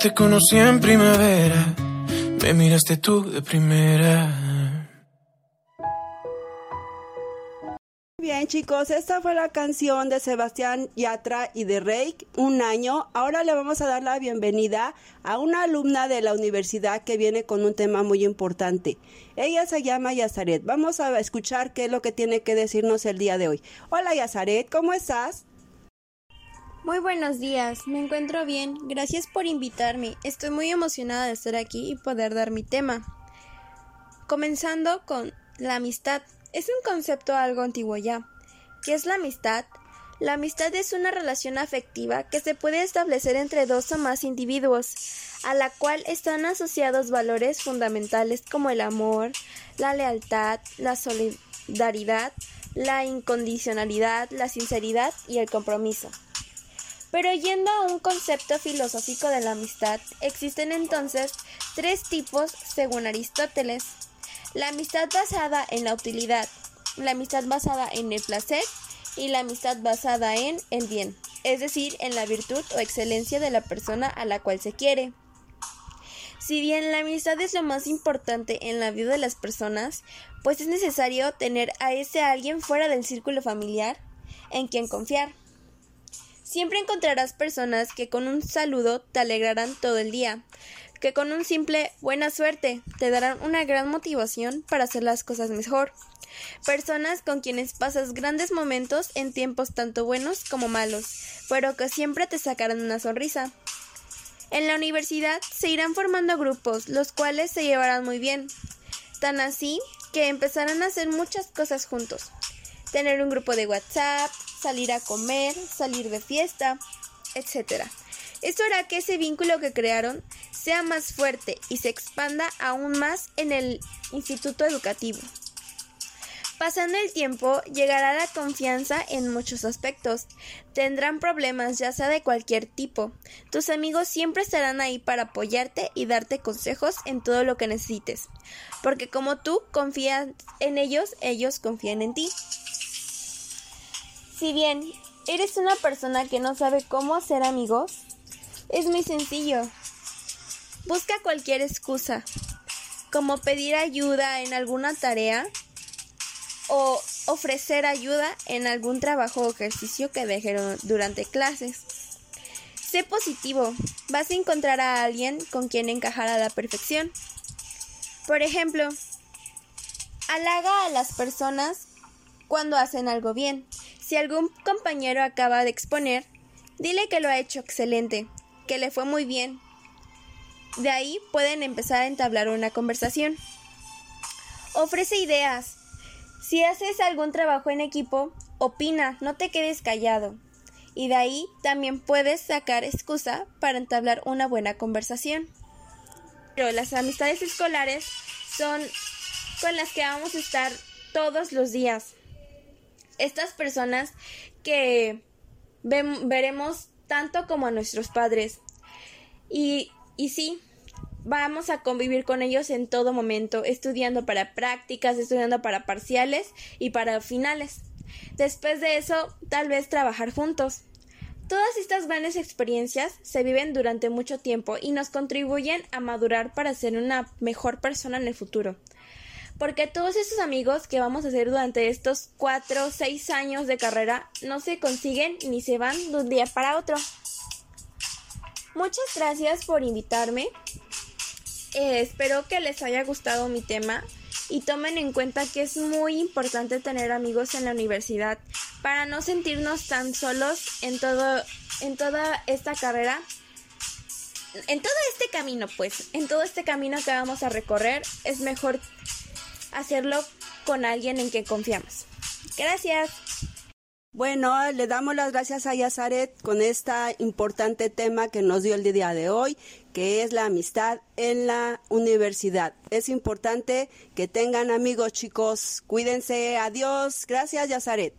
Te conocí en primavera, me miraste tú de primera. Bien chicos, esta fue la canción de Sebastián Yatra y de Rey, un año. Ahora le vamos a dar la bienvenida a una alumna de la universidad que viene con un tema muy importante. Ella se llama Yazaret. Vamos a escuchar qué es lo que tiene que decirnos el día de hoy. Hola Yazaret, ¿cómo estás? Muy buenos días, me encuentro bien. Gracias por invitarme. Estoy muy emocionada de estar aquí y poder dar mi tema. Comenzando con la amistad. Es un concepto algo antiguo ya. ¿Qué es la amistad? La amistad es una relación afectiva que se puede establecer entre dos o más individuos, a la cual están asociados valores fundamentales como el amor, la lealtad, la solidaridad, la incondicionalidad, la sinceridad y el compromiso. Pero yendo a un concepto filosófico de la amistad, existen entonces tres tipos según Aristóteles. La amistad basada en la utilidad, la amistad basada en el placer y la amistad basada en el bien, es decir, en la virtud o excelencia de la persona a la cual se quiere. Si bien la amistad es lo más importante en la vida de las personas, pues es necesario tener a ese alguien fuera del círculo familiar en quien confiar. Siempre encontrarás personas que con un saludo te alegrarán todo el día, que con un simple buena suerte te darán una gran motivación para hacer las cosas mejor. Personas con quienes pasas grandes momentos en tiempos tanto buenos como malos, pero que siempre te sacarán una sonrisa. En la universidad se irán formando grupos, los cuales se llevarán muy bien, tan así que empezarán a hacer muchas cosas juntos. Tener un grupo de WhatsApp, salir a comer, salir de fiesta, etc. Esto hará que ese vínculo que crearon sea más fuerte y se expanda aún más en el instituto educativo. Pasando el tiempo, llegará la confianza en muchos aspectos. Tendrán problemas ya sea de cualquier tipo. Tus amigos siempre estarán ahí para apoyarte y darte consejos en todo lo que necesites. Porque como tú confías en ellos, ellos confían en ti. Si bien eres una persona que no sabe cómo hacer amigos, es muy sencillo. Busca cualquier excusa, como pedir ayuda en alguna tarea o ofrecer ayuda en algún trabajo o ejercicio que dejaron durante clases. Sé positivo, vas a encontrar a alguien con quien encajar a la perfección. Por ejemplo, halaga a las personas cuando hacen algo bien. Si algún compañero acaba de exponer, dile que lo ha hecho excelente, que le fue muy bien. De ahí pueden empezar a entablar una conversación. Ofrece ideas, si haces algún trabajo en equipo, opina, no te quedes callado. Y de ahí también puedes sacar excusa para entablar una buena conversación. Pero las amistades escolares son con las que vamos a estar todos los días. Estas personas que veremos tanto como a nuestros padres. Y, y sí, vamos a convivir con ellos en todo momento, estudiando para prácticas, estudiando para parciales y para finales. Después de eso, tal vez trabajar juntos. Todas estas grandes experiencias se viven durante mucho tiempo y nos contribuyen a madurar para ser una mejor persona en el futuro. Porque todos esos amigos que vamos a hacer durante estos cuatro o seis años de carrera no se consiguen ni se van de un día para otro. Muchas gracias por invitarme. Eh, espero que les haya gustado mi tema y tomen en cuenta que es muy importante tener amigos en la universidad para no sentirnos tan solos en todo en toda esta carrera en todo este camino pues en todo este camino que vamos a recorrer es mejor hacerlo con alguien en quien confiamos gracias bueno, le damos las gracias a Yazaret con este importante tema que nos dio el día de hoy, que es la amistad en la universidad. Es importante que tengan amigos chicos. Cuídense. Adiós. Gracias, Yazaret.